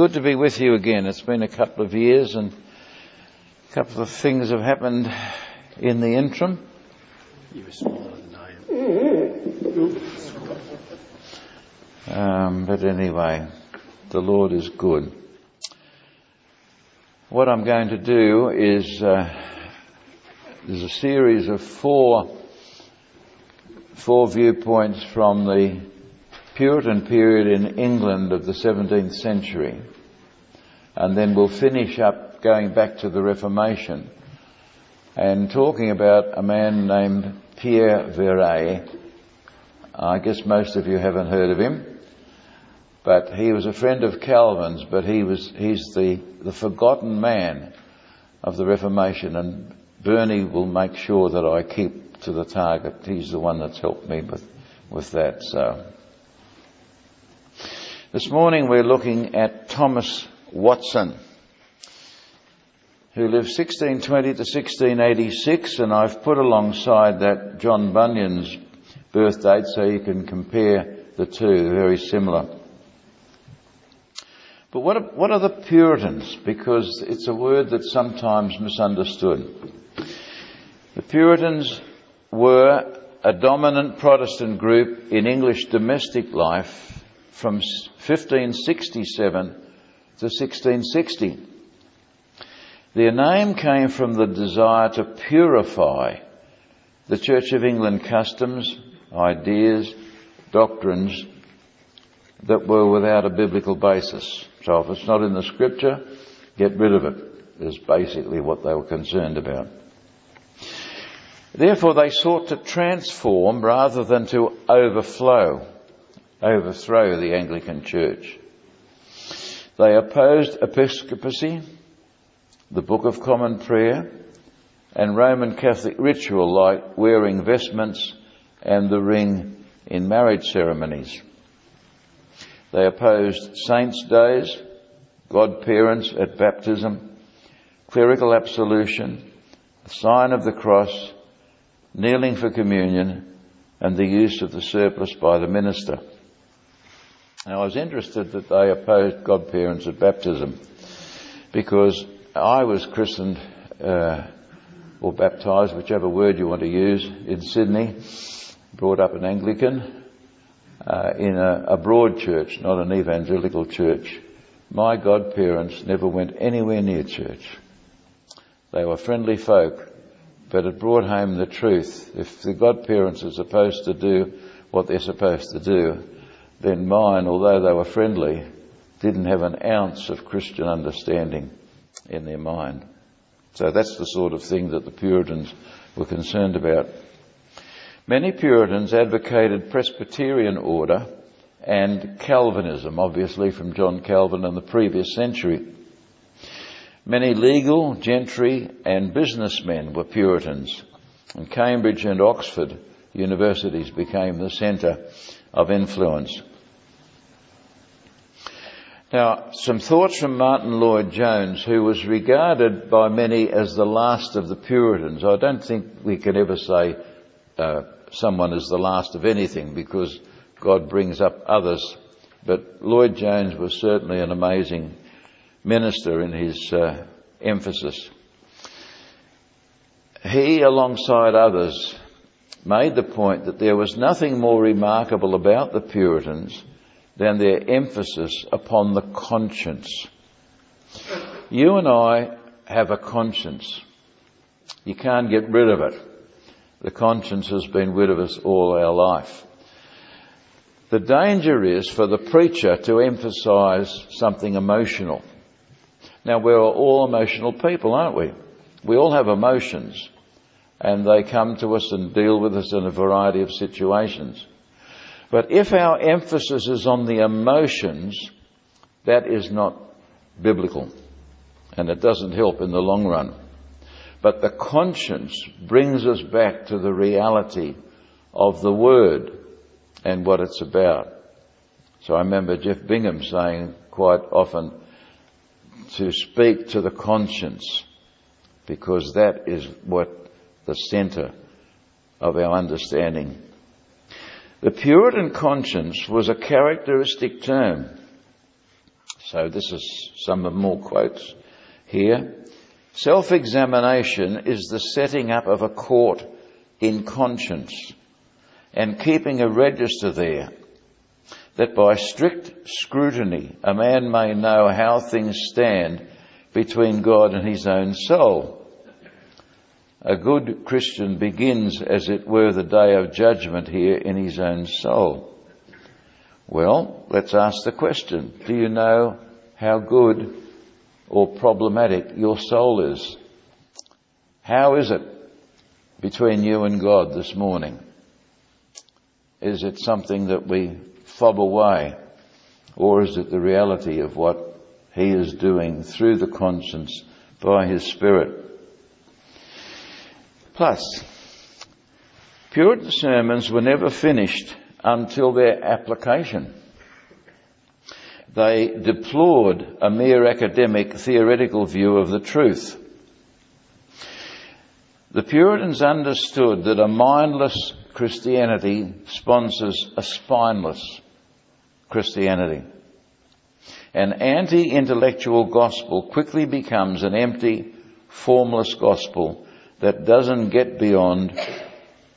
good to be with you again. It's been a couple of years and a couple of things have happened in the interim. You were smaller than I am. Um, but anyway, the Lord is good. What I'm going to do is uh, there's a series of four four viewpoints from the Puritan period in England of the 17th century. And then we'll finish up going back to the Reformation and talking about a man named Pierre Viret. I guess most of you haven't heard of him, but he was a friend of Calvin's, but he was, he's the, the forgotten man of the Reformation and Bernie will make sure that I keep to the target. He's the one that's helped me with, with that, so. This morning we're looking at Thomas Watson, who lived 1620 to 1686, and I've put alongside that John Bunyan's birth date so you can compare the two, very similar. But what what are the Puritans? Because it's a word that's sometimes misunderstood. The Puritans were a dominant Protestant group in English domestic life from 1567 to 1660. Their name came from the desire to purify the Church of England customs, ideas, doctrines that were without a biblical basis. So if it's not in the scripture, get rid of it, is basically what they were concerned about. Therefore they sought to transform rather than to overflow overthrow the Anglican Church. They opposed episcopacy, the Book of Common Prayer, and Roman Catholic ritual like wearing vestments and the ring in marriage ceremonies. They opposed saints' days, godparents at baptism, clerical absolution, the sign of the cross, kneeling for communion, and the use of the surplice by the minister. Now I was interested that they opposed godparents at baptism because I was christened uh, or baptised, whichever word you want to use, in Sydney, brought up an Anglican uh, in a, a broad church, not an evangelical church. My godparents never went anywhere near church. They were friendly folk, but it brought home the truth. If the godparents are supposed to do what they're supposed to do, then mine, although they were friendly, didn't have an ounce of Christian understanding in their mind. So that's the sort of thing that the Puritans were concerned about. Many Puritans advocated Presbyterian order and Calvinism, obviously from John Calvin in the previous century. Many legal, gentry and businessmen were Puritans, and Cambridge and Oxford universities became the centre of influence. Now, some thoughts from Martin Lloyd-Jones, who was regarded by many as the last of the Puritans. I don't think we can ever say uh, someone is the last of anything because God brings up others. But Lloyd-Jones was certainly an amazing minister in his uh, emphasis. He, alongside others, made the point that there was nothing more remarkable about the Puritans than their emphasis upon the conscience. You and I have a conscience. You can't get rid of it. The conscience has been with us all our life. The danger is for the preacher to emphasize something emotional. Now we're all emotional people, aren't we? We all have emotions and they come to us and deal with us in a variety of situations. But if our emphasis is on the emotions, that is not biblical. And it doesn't help in the long run. But the conscience brings us back to the reality of the Word and what it's about. So I remember Jeff Bingham saying quite often to speak to the conscience because that is what the centre of our understanding the Puritan conscience was a characteristic term. So this is some of more quotes here. Self-examination is the setting up of a court in conscience and keeping a register there that by strict scrutiny a man may know how things stand between God and his own soul. A good Christian begins, as it were, the day of judgment here in his own soul. Well, let's ask the question. Do you know how good or problematic your soul is? How is it between you and God this morning? Is it something that we fob away? Or is it the reality of what He is doing through the conscience by His Spirit? Plus, Puritan sermons were never finished until their application. They deplored a mere academic theoretical view of the truth. The Puritans understood that a mindless Christianity sponsors a spineless Christianity. An anti-intellectual gospel quickly becomes an empty, formless gospel that doesn't get beyond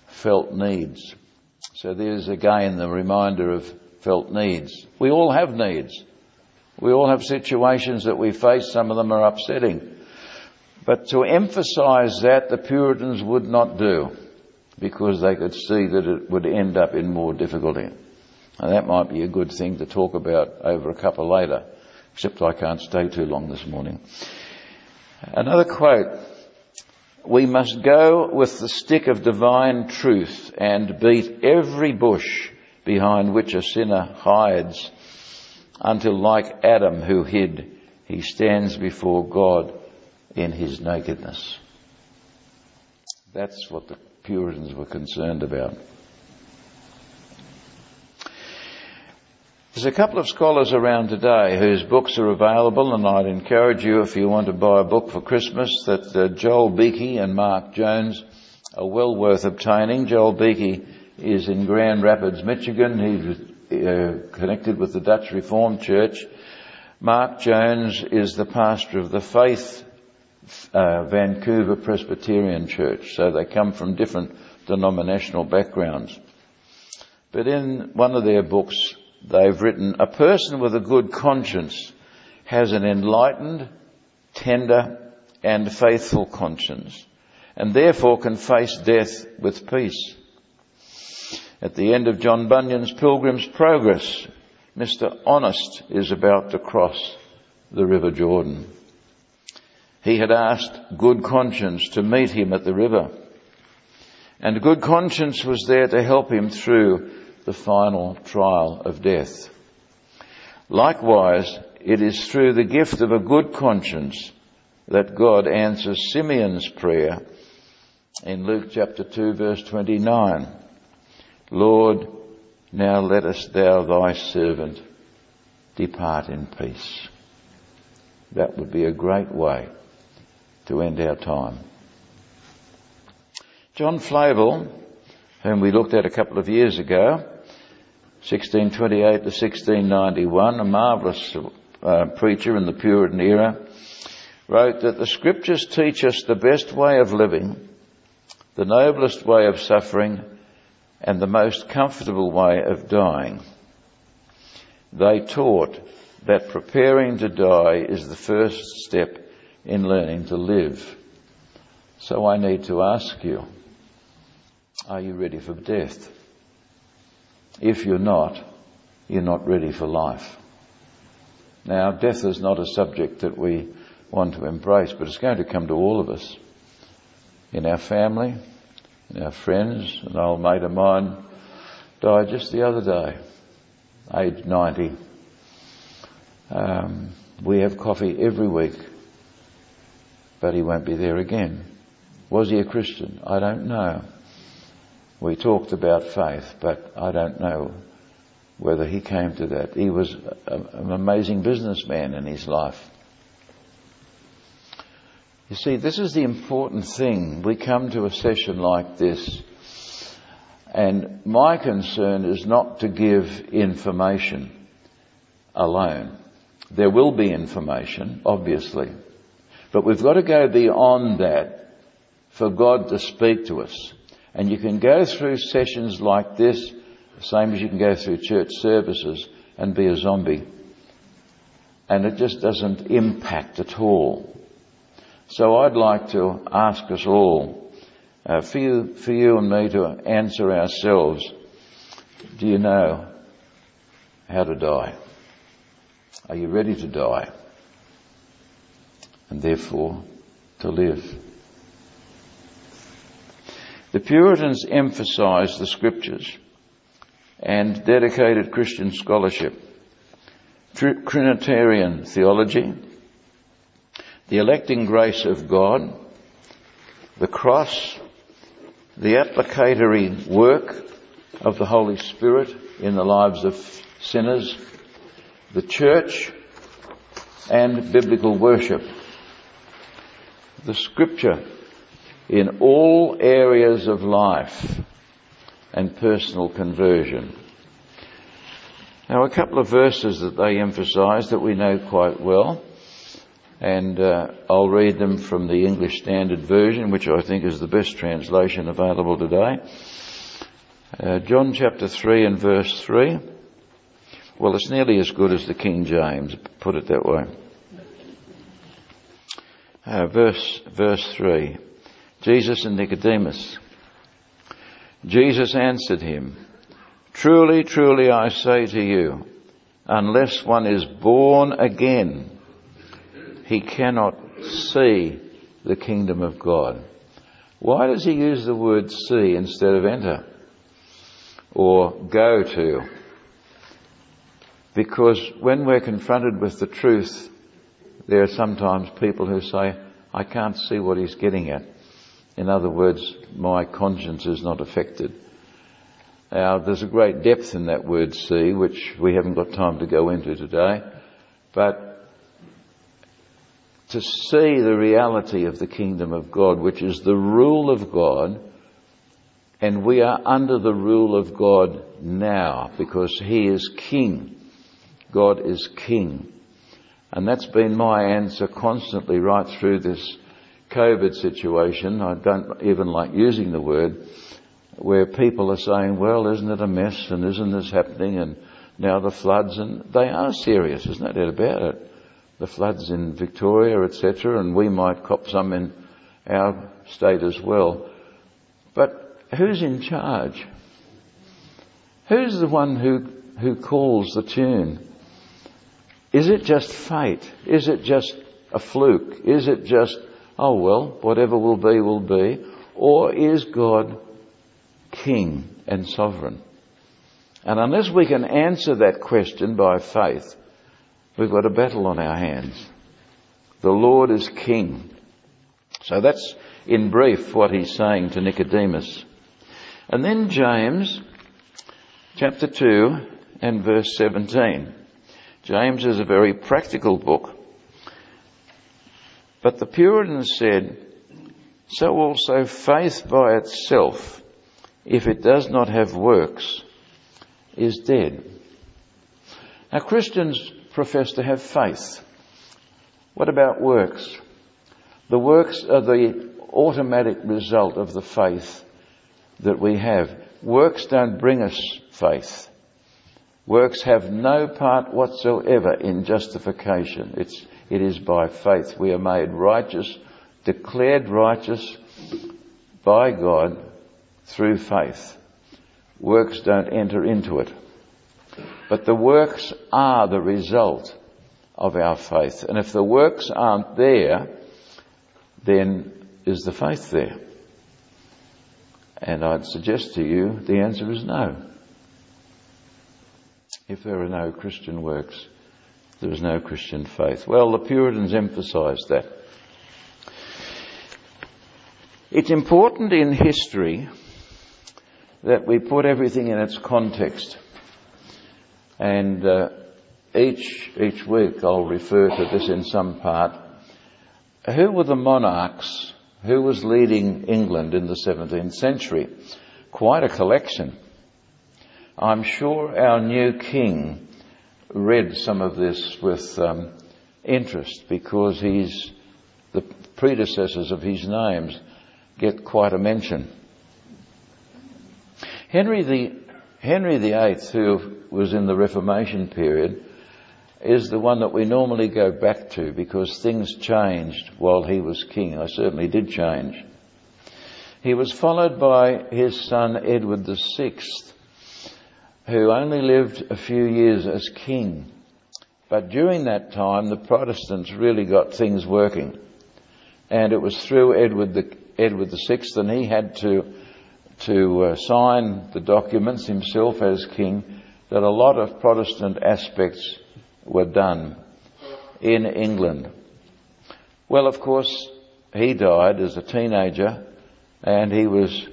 felt needs. So there's again the reminder of felt needs. We all have needs. We all have situations that we face. Some of them are upsetting. But to emphasize that, the Puritans would not do because they could see that it would end up in more difficulty. And that might be a good thing to talk about over a couple later, except I can't stay too long this morning. Another quote. We must go with the stick of divine truth and beat every bush behind which a sinner hides until like Adam who hid, he stands before God in his nakedness. That's what the Puritans were concerned about. There's a couple of scholars around today whose books are available, and I'd encourage you, if you want to buy a book for Christmas, that uh, Joel Beeke and Mark Jones are well worth obtaining. Joel Beeke is in Grand Rapids, Michigan. He's uh, connected with the Dutch Reformed Church. Mark Jones is the pastor of the Faith uh, Vancouver Presbyterian Church. So they come from different denominational backgrounds. But in one of their books, they've written, a person with a good conscience has an enlightened, tender, and faithful conscience, and therefore can face death with peace. At the end of John Bunyan's Pilgrim's Progress, Mr. Honest is about to cross the River Jordan. He had asked Good Conscience to meet him at the river. And Good Conscience was there to help him through the final trial of death. Likewise, it is through the gift of a good conscience that God answers Simeon's prayer in Luke chapter 2 verse 29. Lord, now lettest thou thy servant depart in peace. That would be a great way to end our time. John Flavel, whom we looked at a couple of years ago, 1628 to 1691, a marvellous uh, preacher in the Puritan era, wrote that the scriptures teach us the best way of living, the noblest way of suffering, and the most comfortable way of dying. They taught that preparing to die is the first step in learning to live. So I need to ask you, are you ready for death? If you're not, you're not ready for life. Now, death is not a subject that we want to embrace, but it's going to come to all of us. In our family, in our friends, an old mate of mine died just the other day, age 90. Um, we have coffee every week, but he won't be there again. Was he a Christian? I don't know. We talked about faith, but I don't know whether he came to that. He was a, an amazing businessman in his life. You see, this is the important thing. We come to a session like this, and my concern is not to give information alone, There will be information, obviously. But we've got to go beyond that for God to speak to us. And you can go through sessions like this, same as you can go through church services and be a zombie. And it just doesn't impact at all. So I'd like to ask us all, uh, for you, for you and me to answer ourselves, do you know how to die? Are you ready to die? And therefore to live. The Puritans emphasized the scriptures and dedicated Christian scholarship, Trinitarian theology, the electing grace of God, the cross, the applicatory work of the Holy Spirit in the lives of sinners, the church, and biblical worship. The scripture in all areas of life and personal conversion. Now, a couple of verses that they emphasize that we know quite well, and uh, I'll read them from the English Standard Version, which I think is the best translation available today. Uh, John chapter 3 and verse 3. Well, it's nearly as good as the King James, put it that way. Uh, verse, verse 3. Jesus and Nicodemus. Jesus answered him, Truly, truly I say to you, unless one is born again, he cannot see the kingdom of God. Why does he use the word see instead of enter? Or go to? Because when we're confronted with the truth, there are sometimes people who say, I can't see what he's getting at. In other words, my conscience is not affected. Now, there's a great depth in that word see, which we haven't got time to go into today, but to see the reality of the kingdom of God, which is the rule of God, and we are under the rule of God now because He is King. God is King. And that's been my answer constantly right through this COVID situation, I don't even like using the word, where people are saying, well, isn't it a mess and isn't this happening and now the floods and they are serious, there's no doubt about it. The floods in Victoria, etc., and we might cop some in our state as well. But who's in charge? Who's the one who, who calls the tune? Is it just fate? Is it just a fluke? Is it just oh well, whatever will be, will be? Or is God king and sovereign? And unless we can answer that question by faith, we've got a battle on our hands. The Lord is king. So that's in brief what he's saying to Nicodemus. And then James chapter 2 and verse 17. James is a very practical book. But the Puritans said, so also faith by itself, if it does not have works, is dead. Now Christians profess to have faith. What about works? The works are the automatic result of the faith that we have. Works don't bring us faith. Works have no part whatsoever in justification. It's it is by faith. We are made righteous, declared righteous by God through faith. Works don't enter into it. But the works are the result of our faith. And if the works aren't there, then is the faith there? And I'd suggest to you the answer is no. If there are no Christian works, there is no Christian faith. Well, the Puritans emphasised that. It's important in history that we put everything in its context. And uh, each each week I'll refer to this in some part. Who were the monarchs? Who was leading England in the 17th century? Quite a collection. I'm sure our new king read some of this with um, interest because he's the predecessors of his names get quite a mention. Henry the Henry VIII, who was in the Reformation period, is the one that we normally go back to because things changed while he was king. I certainly did change. He was followed by his son Edward VI, who only lived a few years as king. But during that time, the Protestants really got things working. And it was through Edward, the, Edward VI, and he had to, to uh, sign the documents himself as king, that a lot of Protestant aspects were done in England. Well, of course, he died as a teenager and he was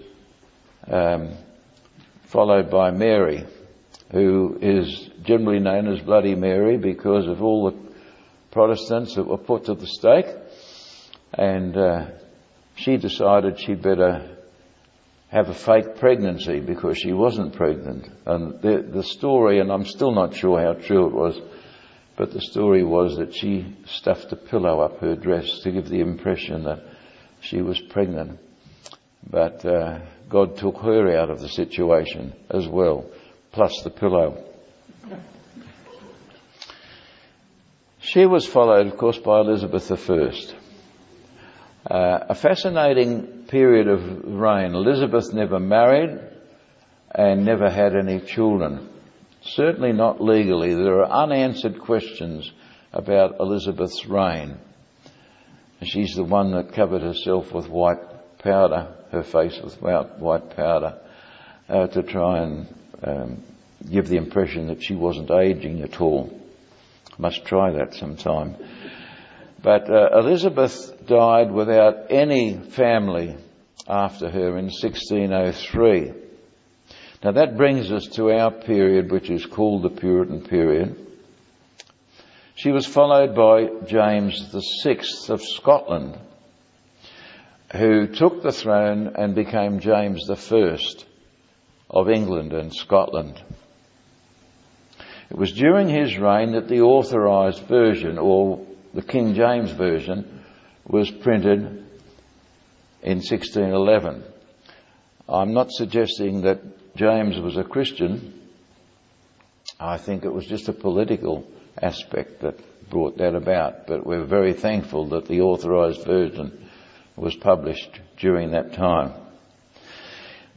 um, followed by Mary, who is generally known as Bloody Mary because of all the Protestants that were put to the stake. And uh, she decided she'd better have a fake pregnancy because she wasn't pregnant. And the, the story, and I'm still not sure how true it was, but the story was that she stuffed a pillow up her dress to give the impression that she was pregnant. But uh, God took her out of the situation as well, plus the pillow. She was followed, of course, by Elizabeth I. Uh, a fascinating period of reign. Elizabeth never married and never had any children. Certainly not legally. There are unanswered questions about Elizabeth's reign. She's the one that covered herself with white powder, her face with white powder, uh, to try and um, give the impression that she wasn't aging at all. Must try that sometime. But uh, Elizabeth died without any family after her in 1603. Now that brings us to our period, which is called the Puritan period. She was followed by James VI of Scotland, who took the throne and became James I of England and Scotland. It was during his reign that the authorised version, or the King James Version, was printed in 1611. I'm not suggesting that James was a Christian, I think it was just a political aspect that brought that about. But we're very thankful that the authorized version was published during that time.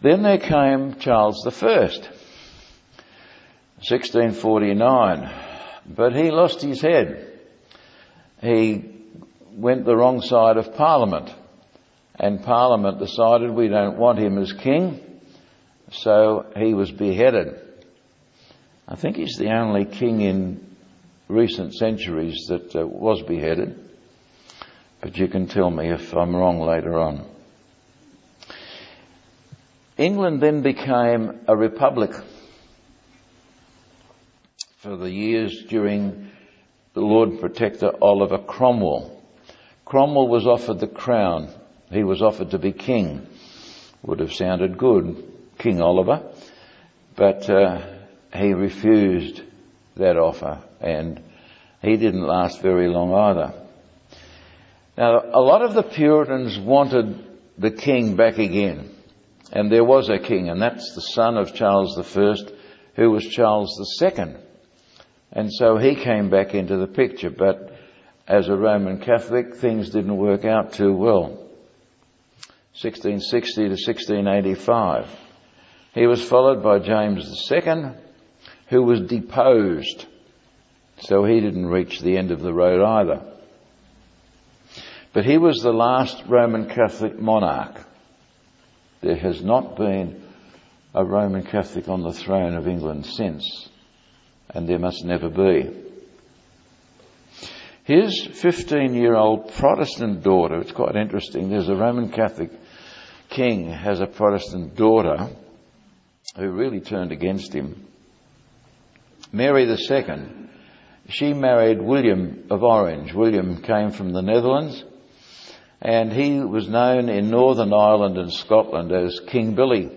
Then there came Charles I, 1649, but he lost his head. He went the wrong side of Parliament, and Parliament decided we don't want him as king, so he was beheaded. I think he's the only king in recent centuries that uh, was beheaded, but you can tell me if I'm wrong later on. England then became a republic for the years during the Lord Protector Oliver Cromwell. Cromwell was offered the crown. He was offered to be king. Would have sounded good. King Oliver, but uh, he refused that offer and he didn't last very long either. Now, a lot of the Puritans wanted the king back again, and there was a king, and that's the son of Charles I, who was Charles II. And so he came back into the picture, but as a Roman Catholic, things didn't work out too well. 1660 to 1685. He was followed by James II, who was deposed. So he didn't reach the end of the road either. But he was the last Roman Catholic monarch. There has not been a Roman Catholic on the throne of England since, and there must never be. His 15 year old Protestant daughter, it's quite interesting, there's a Roman Catholic king has a Protestant daughter who really turned against him. Mary II, she married William of Orange. William came from the Netherlands and he was known in Northern Ireland and Scotland as King Billy.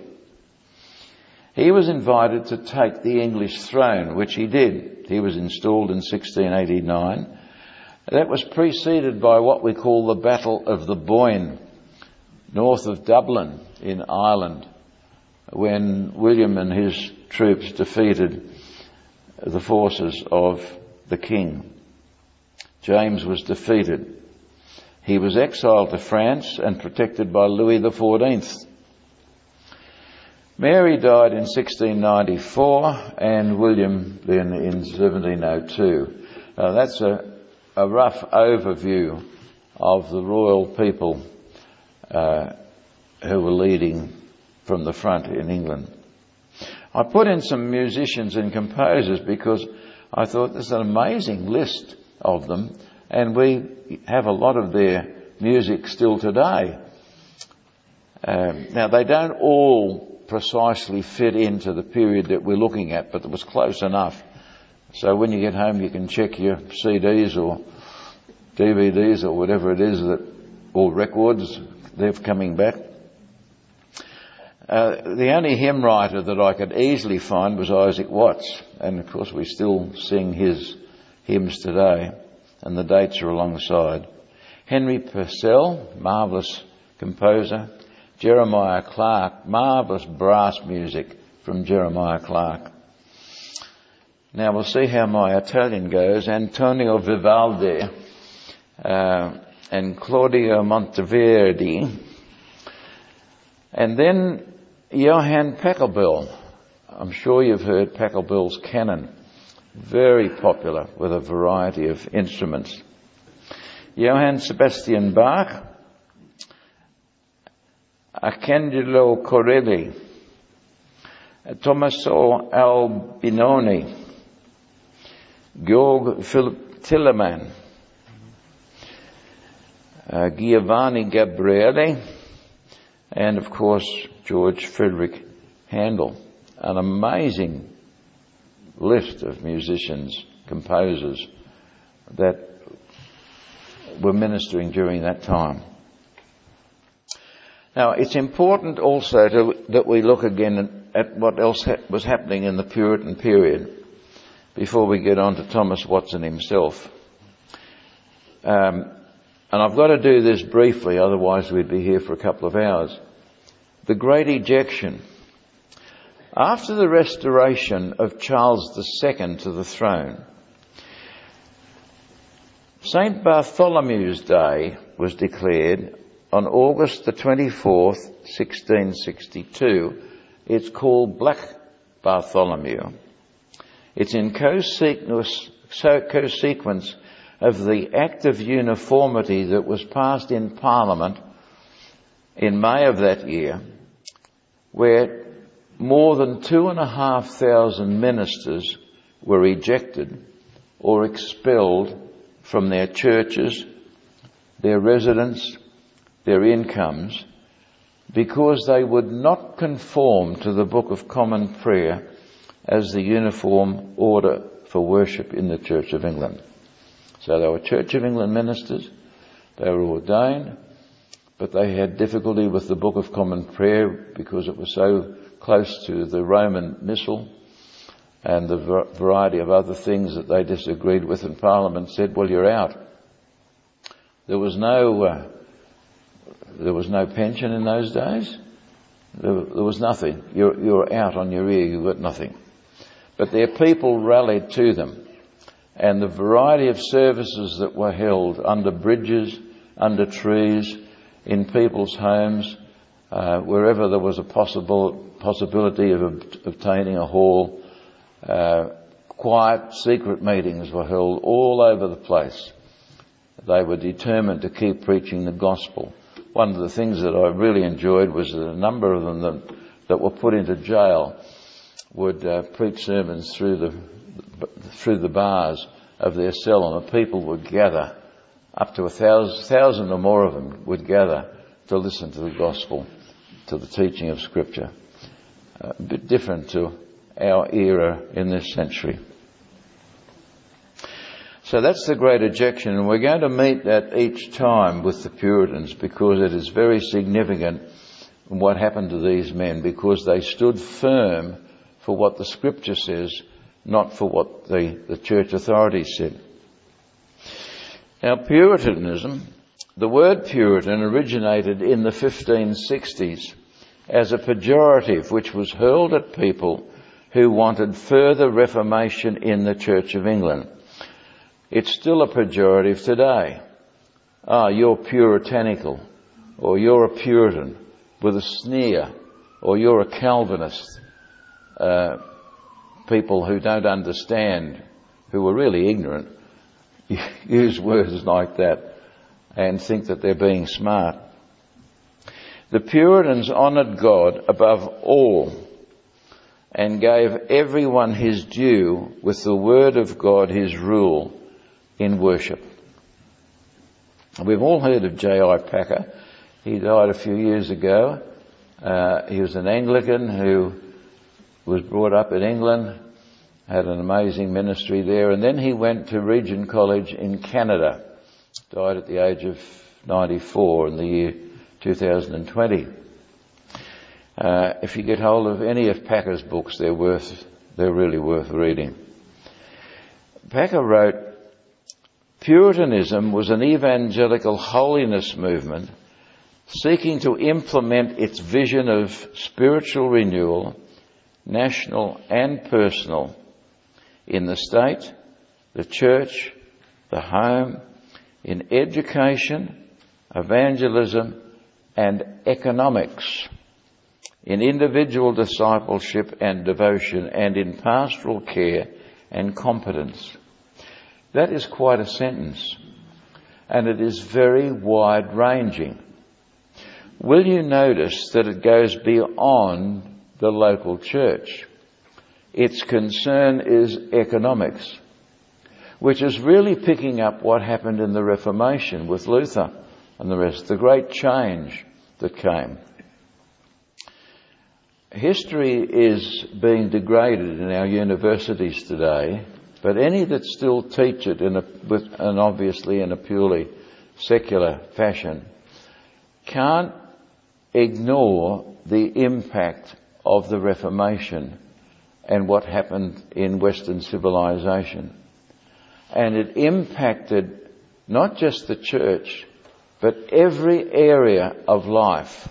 He was invited to take the English throne, which he did. He was installed in 1689. That was preceded by what we call the Battle of the Boyne, north of Dublin in Ireland, when William and his troops defeated the forces of the king. James was defeated. He was exiled to France and protected by Louis XIV. Mary died in 1694 and William then in 1702. Now that's a, a rough overview of the royal people uh, who were leading from the front in England. I put in some musicians and composers because I thought there's an amazing list of them and we have a lot of their music still today. Um, now they don't all precisely fit into the period that we're looking at, but it was close enough. So when you get home you can check your CDs or DVDs or whatever it is that, or records, they're coming back. Uh, the only hymn writer that I could easily find was Isaac Watts, and of course we still sing his hymns today, and the dates are alongside. Henry Purcell, marvellous composer. Jeremiah Clarke, marvellous brass music from Jeremiah Clarke. Now we'll see how my Italian goes. Antonio Vivaldi uh, and Claudio Monteverdi. And then Johann Pachelbel. I'm sure you've heard Pachelbel's canon. Very popular with a variety of instruments. Johann Sebastian Bach, Arcangelo Corelli, Tommaso Albinoni, Georg Philipp Telemann, uh, Giovanni Gabrieli, and of course George Frederick Handel. An amazing list of musicians, composers that were ministering during that time. Now, it's important also to, that we look again at what else ha- was happening in the Puritan period before we get on to Thomas Watson himself. Um, and I've got to do this briefly, otherwise we'd be here for a couple of hours. The Great Ejection. After the restoration of Charles II to the throne, St. Bartholomew's Day was declared on August the 24th, 1662. It's called Black Bartholomew. It's in co-sequence, of the Act of Uniformity that was passed in Parliament in May of that year, where more than two and a half thousand ministers were ejected or expelled from their churches, their residence, their incomes, because they would not conform to the Book of Common Prayer as the uniform order for worship in the Church of England. So they were Church of England ministers, they were ordained, but they had difficulty with the Book of Common Prayer because it was so close to the Roman Missal and the variety of other things that they disagreed with in Parliament said, well, you're out. There was no, uh, there was no pension in those days. There, there was nothing. You're, you're out on your ear, you've got nothing. But their people rallied to them. And the variety of services that were held under bridges, under trees, in people's homes, uh, wherever there was a possible possibility of obtaining a hall, uh, quiet, secret meetings were held all over the place. They were determined to keep preaching the gospel. One of the things that I really enjoyed was that a number of them that, that were put into jail would uh, preach sermons through the through the bars of their cell, and the people would gather. Up to a thousand, thousand or more of them would gather to listen to the gospel, to the teaching of Scripture. A bit different to our era in this century. So that's the great ejection, and we're going to meet that each time with the Puritans because it is very significant what happened to these men because they stood firm for what the scripture says, not for what the, the church authorities said. Now, Puritanism, the word Puritan originated in the 1560s as a pejorative which was hurled at people who wanted further reformation in the Church of England. It's still a pejorative today. Ah, you're puritanical, or you're a Puritan with a sneer, or you're a Calvinist. Uh, people who don't understand, who are really ignorant, use words like that and think that they're being smart. The Puritans honoured God above all and gave everyone his due with the word of God his rule in worship. We've all heard of J.I. Packer. He died a few years ago. Uh, he was an Anglican who was brought up in England, had an amazing ministry there, and then he went to Regent College in Canada. Died at the age of 94 in the year 2020. Uh, if you get hold of any of Packer's books, they're worth, they're really worth reading. Packer wrote, Puritanism was an evangelical holiness movement seeking to implement its vision of spiritual renewal, national and personal, in the state, the church, the home, in education, evangelism, and economics, in individual discipleship and devotion, and in pastoral care and competence. That is quite a sentence, and it is very wide ranging. Will you notice that it goes beyond the local church? Its concern is economics, which is really picking up what happened in the Reformation with Luther and the rest, the great change that came. History is being degraded in our universities today, but any that still teach it in a, with, and obviously in a purely secular fashion can't ignore the impact of the Reformation and what happened in Western civilization. And it impacted not just the church, but every area of life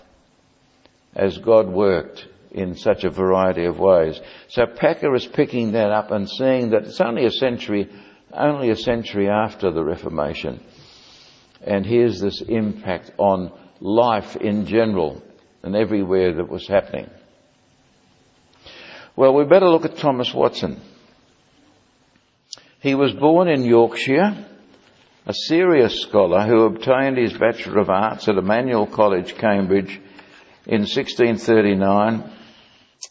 as God worked in such a variety of ways. So Packer is picking that up and seeing that it's only a century, only a century after the Reformation. And here's this impact on life in general and everywhere that was happening. Well, we better look at Thomas Watson. He was born in Yorkshire a serious scholar who obtained his Bachelor of Arts at Emmanuel College, Cambridge in 1639,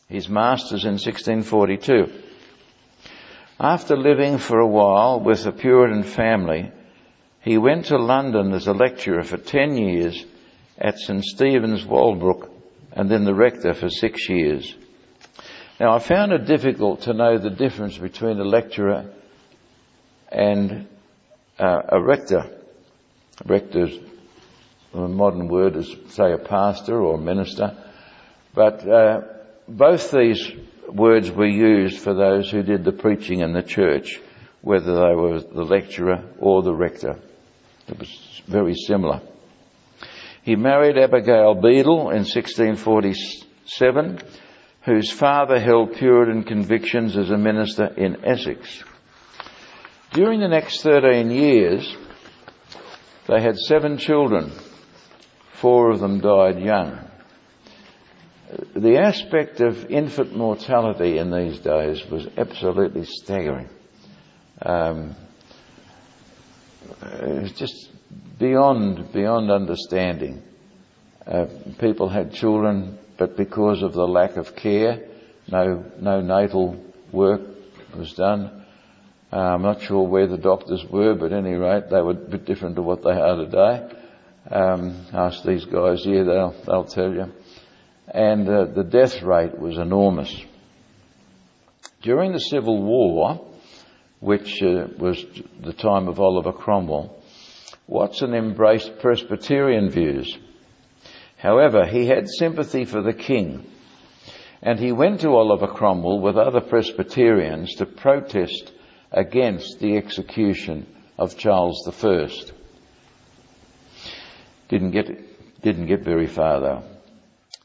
his Master's in 1642. After living for a while with a Puritan family, he went to London as a lecturer for 10 years at St. Stephen's, Walbrook, and then the rector for six years. Now I found it difficult to know the difference between a lecturer and uh, a rector. Rector's a modern word is say a pastor or a minister, but uh, both these words were used for those who did the preaching in the church, whether they were the lecturer or the rector. It was very similar. He married Abigail Beadle in 1647, whose father held Puritan convictions as a minister in Essex. During the next 13 years, they had seven children. Four of them died young. The aspect of infant mortality in these days was absolutely staggering. Um, it was just beyond beyond understanding. Uh, people had children, but because of the lack of care, no no natal work was done. Uh, I'm not sure where the doctors were, but at any rate, they were a bit different to what they are today. Um, ask these guys here, they'll, they'll tell you. And uh, the death rate was enormous. During the Civil War, which uh, was the time of Oliver Cromwell, Watson embraced Presbyterian views. However, he had sympathy for the king And he went to Oliver Cromwell with other Presbyterians to protest against the execution of Charles I. Didn't get, didn't get very far though.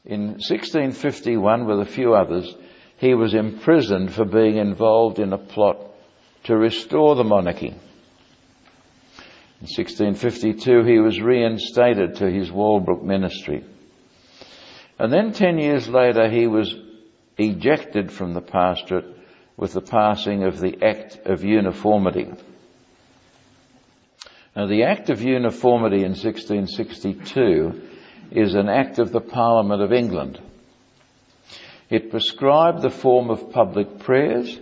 In 1651, with a few others, he was imprisoned for being involved in a plot to restore the monarchy. In 1652, he was reinstated to his Walbrook ministry. And then ten years later, he was ejected from the pastorate with the passing of the Act of Uniformity. Now, the Act of Uniformity in 1662 is an act of the Parliament of England. It prescribed the form of public prayers,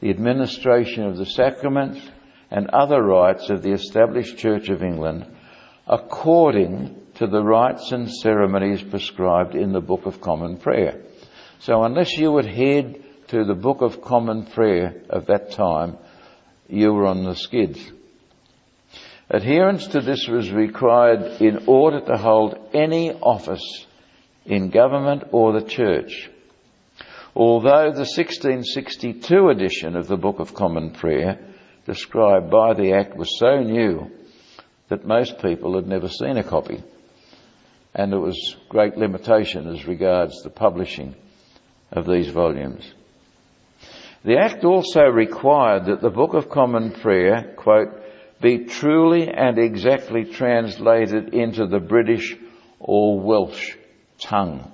the administration of the sacraments, and other rites of the established Church of England according to the rites and ceremonies prescribed in the Book of Common Prayer. So unless you adhered to the Book of Common Prayer of that time, you were on the skids. Adherence to this was required in order to hold any office in government or the church. Although the 1662 edition of the Book of Common Prayer described by the Act was so new that most people had never seen a copy and there was great limitation as regards the publishing of these volumes. The Act also required that the Book of Common Prayer, quote, be truly and exactly translated into the British or Welsh tongue.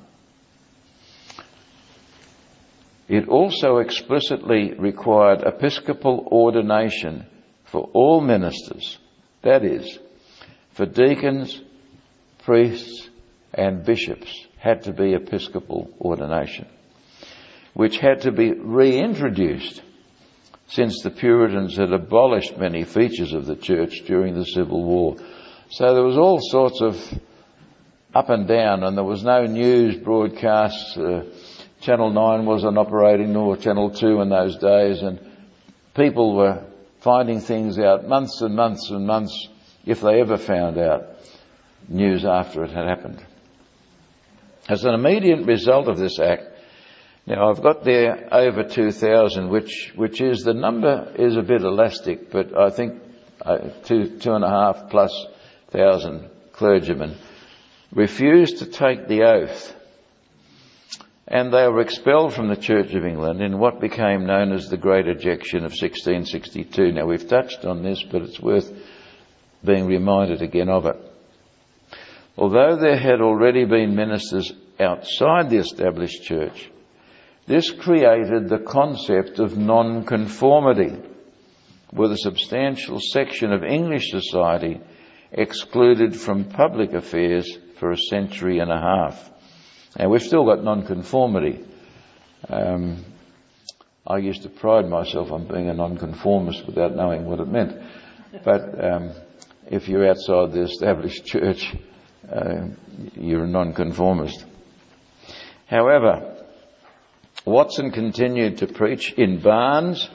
It also explicitly required episcopal ordination for all ministers, that is, for deacons, priests, and bishops had to be episcopal ordination, which had to be reintroduced since the Puritans had abolished many features of the church during the Civil War. So there was all sorts of up and down, and there was no news broadcasts. Uh, Channel 9 wasn't operating, nor Channel 2 in those days, and people were finding things out months and months and months, if they ever found out news after it had happened. As an immediate result of this act, now I've got there over 2,000, which, which is, the number is a bit elastic, but I think uh, two, two and a half plus thousand clergymen refused to take the oath. And they were expelled from the Church of England in what became known as the Great Ejection of 1662. Now we've touched on this, but it's worth being reminded again of it. Although there had already been ministers outside the established church, this created the concept of nonconformity, with a substantial section of English society excluded from public affairs for a century and a half. And we've still got nonconformity. Um, I used to pride myself on being a nonconformist without knowing what it meant. But um, if you're outside the established church, uh, you're a nonconformist. However, Watson continued to preach in barns,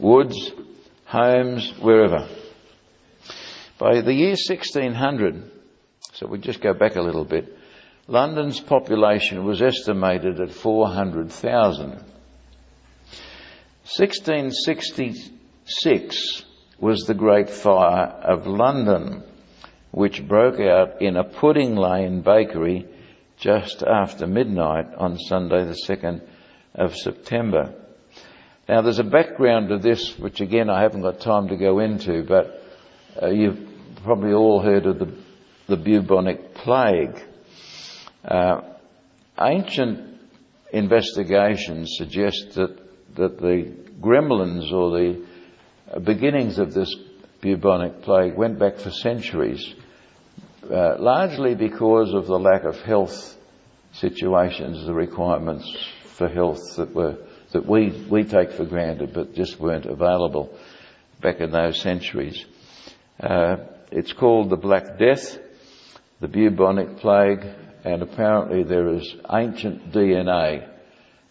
woods, homes, wherever. By the year 1600, so we just go back a little bit, London's population was estimated at 400,000. 1666 was the Great Fire of London, which broke out in a Pudding Lane bakery just after midnight on Sunday the 2nd of September. Now there's a background to this which again I haven't got time to go into, but uh, you've probably all heard of the, the bubonic plague. Uh, ancient investigations suggest that, that the gremlins or the beginnings of this bubonic plague went back for centuries, uh, largely because of the lack of health situations, the requirements for health that were that we we take for granted, but just weren't available back in those centuries. Uh, it's called the Black Death, the bubonic plague, and apparently there is ancient DNA.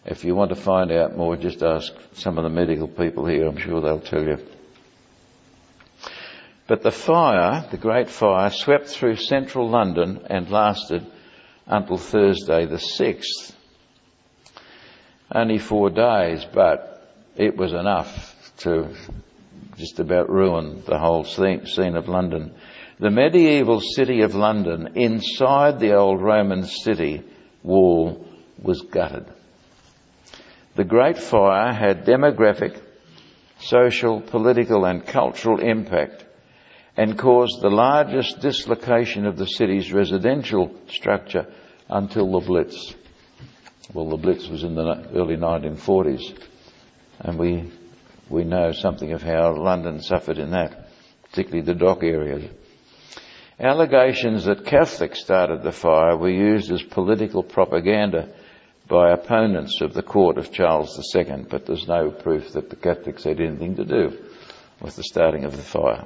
If you want to find out more, just ask some of the medical people here. I'm sure they'll tell you. But the fire, the Great Fire, swept through central London and lasted until Thursday the 6th. Only four days, but it was enough to just about ruin the whole scene of London. The medieval city of London, inside the old Roman city wall, was gutted. The Great Fire had demographic, social, political and cultural impact and caused the largest dislocation of the city's residential structure until the Blitz. Well, the Blitz was in the early 1940s, and we, we know something of how London suffered in that, particularly the dock areas. Allegations that Catholics started the fire were used as political propaganda by opponents of the court of Charles II, but there's no proof that the Catholics had anything to do with the starting of the fire.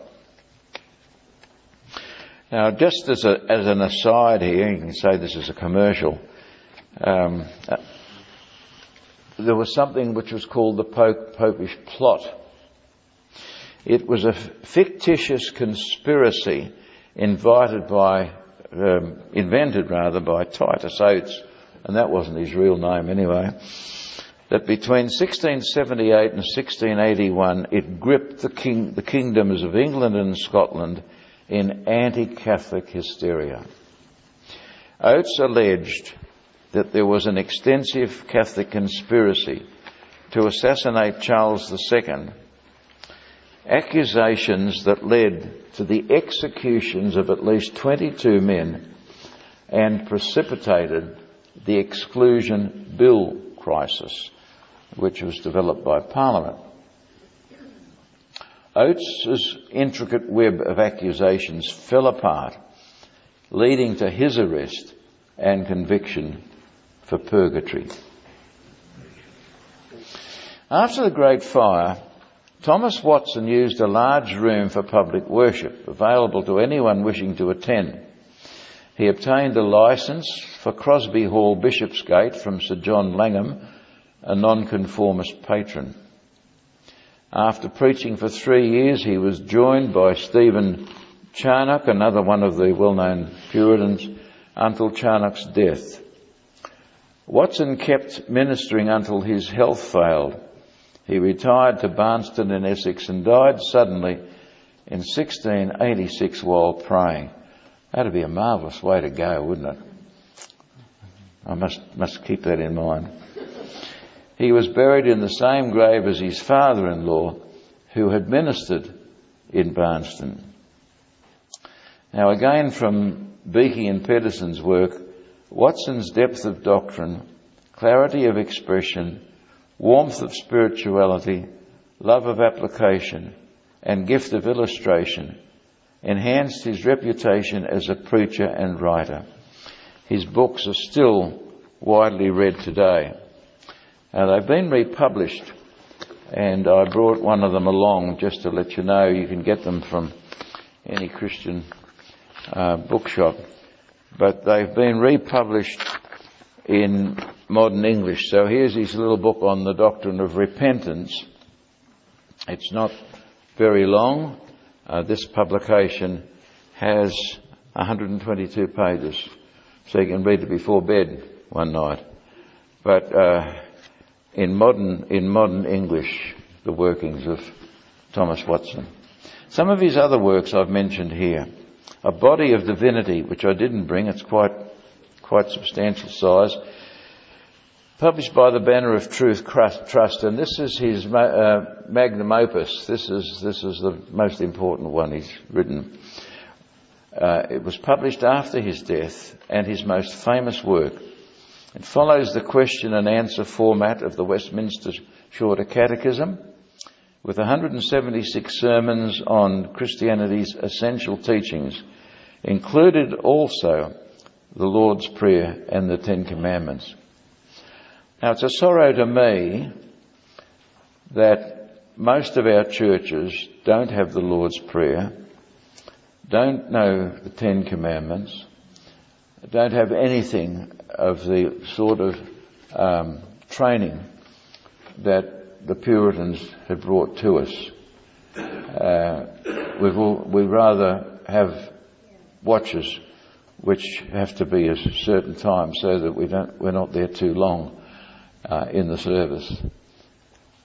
Now, just as, a, as an aside here, you can say this is a commercial. Um, uh, there was something which was called the Pope, Popish plot. It was a fictitious conspiracy invited by, um, invented rather by Titus Oates, and that wasn't his real name anyway, that between 1678 and 1681 it gripped the, king, the kingdoms of England and Scotland in anti-Catholic hysteria. Oates alleged that there was an extensive Catholic conspiracy to assassinate Charles II, accusations that led to the executions of at least 22 men and precipitated the Exclusion Bill crisis, which was developed by Parliament. Oates's intricate web of accusations fell apart, leading to his arrest and conviction for purgatory. After the Great Fire, Thomas Watson used a large room for public worship, available to anyone wishing to attend. He obtained a license for Crosby Hall Bishopsgate from Sir John Langham, a nonconformist patron. After preaching for three years, he was joined by Stephen Charnock, another one of the well-known Puritans, until Charnock's death. Watson kept ministering until his health failed. He retired to Barnston in Essex and died suddenly in 1686 while praying. That'd be a marvellous way to go, wouldn't it? I must, must keep that in mind. He was buried in the same grave as his father-in-law who had ministered in Barnston. Now again from Beeke and Pederson's work, Watson's depth of doctrine, clarity of expression, warmth of spirituality, love of application, and gift of illustration enhanced his reputation as a preacher and writer. His books are still widely read today. Now they've been republished and I brought one of them along just to let you know you can get them from any Christian uh, bookshop. But they've been republished in modern English. So here's his little book on the doctrine of repentance. It's not very long. Uh, this publication has 122 pages, so you can read it before bed one night. But uh, in modern, in modern English, the workings of Thomas Watson. Some of his other works I've mentioned here. A Body of Divinity, which I didn't bring, it's quite, quite substantial size, published by the Banner of Truth Trust, and this is his uh, magnum opus. This is, this is the most important one he's written. Uh, it was published after his death and his most famous work. It follows the question and answer format of the Westminster Shorter Catechism with 176 sermons on Christianity's essential teachings, included also the Lord's Prayer and the Ten Commandments. Now it's a sorrow to me that most of our churches don't have the Lord's Prayer, don't know the Ten Commandments, don't have anything of the sort of um, training that the Puritans had brought to us. Uh, we we rather have watches which have to be a certain time so that we don't, we're not there too long. uh, in the service.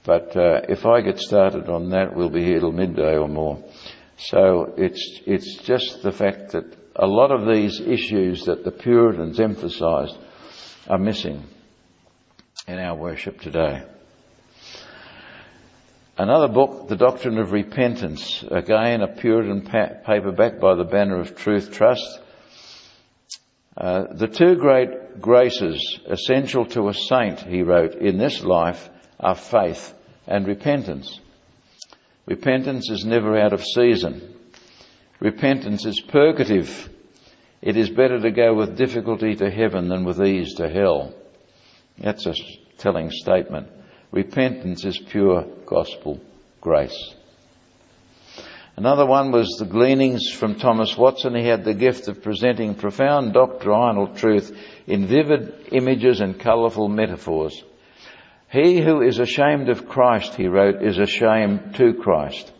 But uh, if I get started on that, we'll be here till midday or more. So it's it's just the fact that a lot of these issues that the Puritans emphasised are missing in our worship today. Another book, The Doctrine of Repentance, again a Puritan pa- paperback by the Banner of Truth Trust. Uh, the two great graces essential to a saint, he wrote, in this life are faith and repentance. Repentance is never out of season. Repentance is purgative. It is better to go with difficulty to heaven than with ease to hell. That's a telling statement. Repentance is pure gospel grace. Another one was the gleanings from Thomas Watson. He had the gift of presenting profound doctrinal truth in vivid images and colourful metaphors. He who is ashamed of Christ, he wrote, is ashamed to Christ.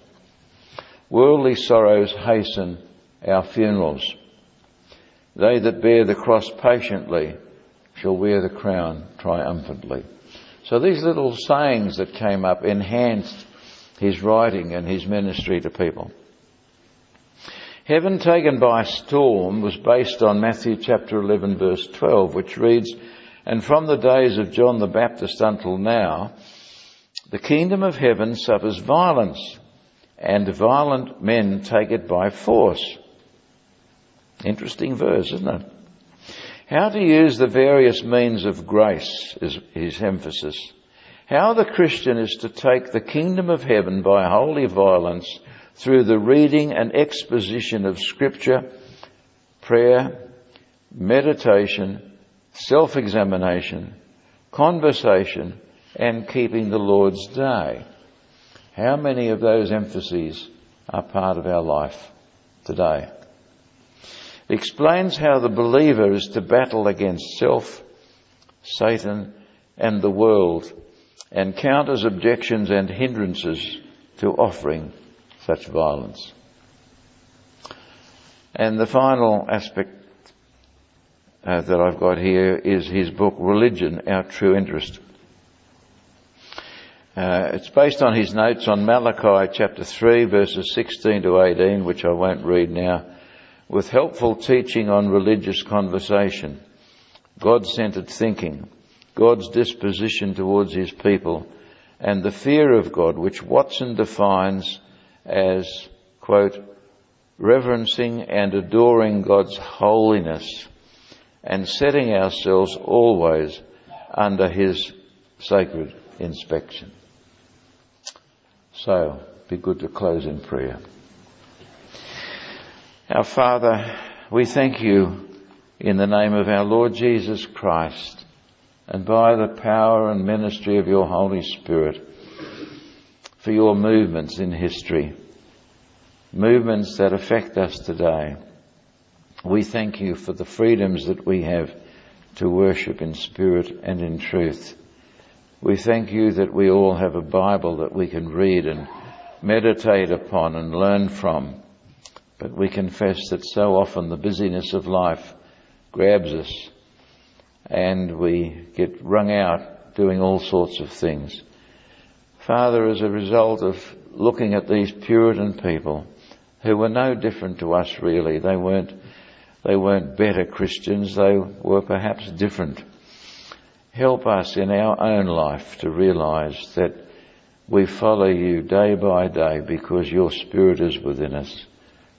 Worldly sorrows hasten our funerals. They that bear the cross patiently shall wear the crown triumphantly. So these little sayings that came up enhanced his writing and his ministry to people. Heaven taken by storm was based on Matthew chapter 11 verse 12, which reads, And from the days of John the Baptist until now, the kingdom of heaven suffers violence, and violent men take it by force. Interesting verse, isn't it? How to use the various means of grace is his emphasis. How the Christian is to take the kingdom of heaven by holy violence through the reading and exposition of scripture, prayer, meditation, self-examination, conversation, and keeping the Lord's day. How many of those emphases are part of our life today? Explains how the believer is to battle against self, Satan, and the world, and counters objections and hindrances to offering such violence. And the final aspect uh, that I've got here is his book, Religion, Our True Interest. Uh, it's based on his notes on Malachi chapter 3 verses 16 to 18, which I won't read now with helpful teaching on religious conversation, God-centered thinking, God's disposition towards His people, and the fear of God, which Watson defines as, quote, reverencing and adoring God's holiness and setting ourselves always under His sacred inspection. So, be good to close in prayer. Our Father, we thank you in the name of our Lord Jesus Christ and by the power and ministry of your Holy Spirit for your movements in history, movements that affect us today. We thank you for the freedoms that we have to worship in spirit and in truth. We thank you that we all have a Bible that we can read and meditate upon and learn from but we confess that so often the busyness of life grabs us and we get wrung out doing all sorts of things. Father, as a result of looking at these Puritan people who were no different to us really, they weren't, they weren't better Christians, they were perhaps different. Help us in our own life to realize that we follow you day by day because your Spirit is within us.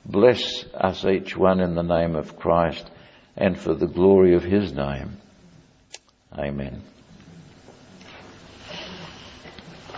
Bless us each one in the name of Christ and for the glory of his name. Amen.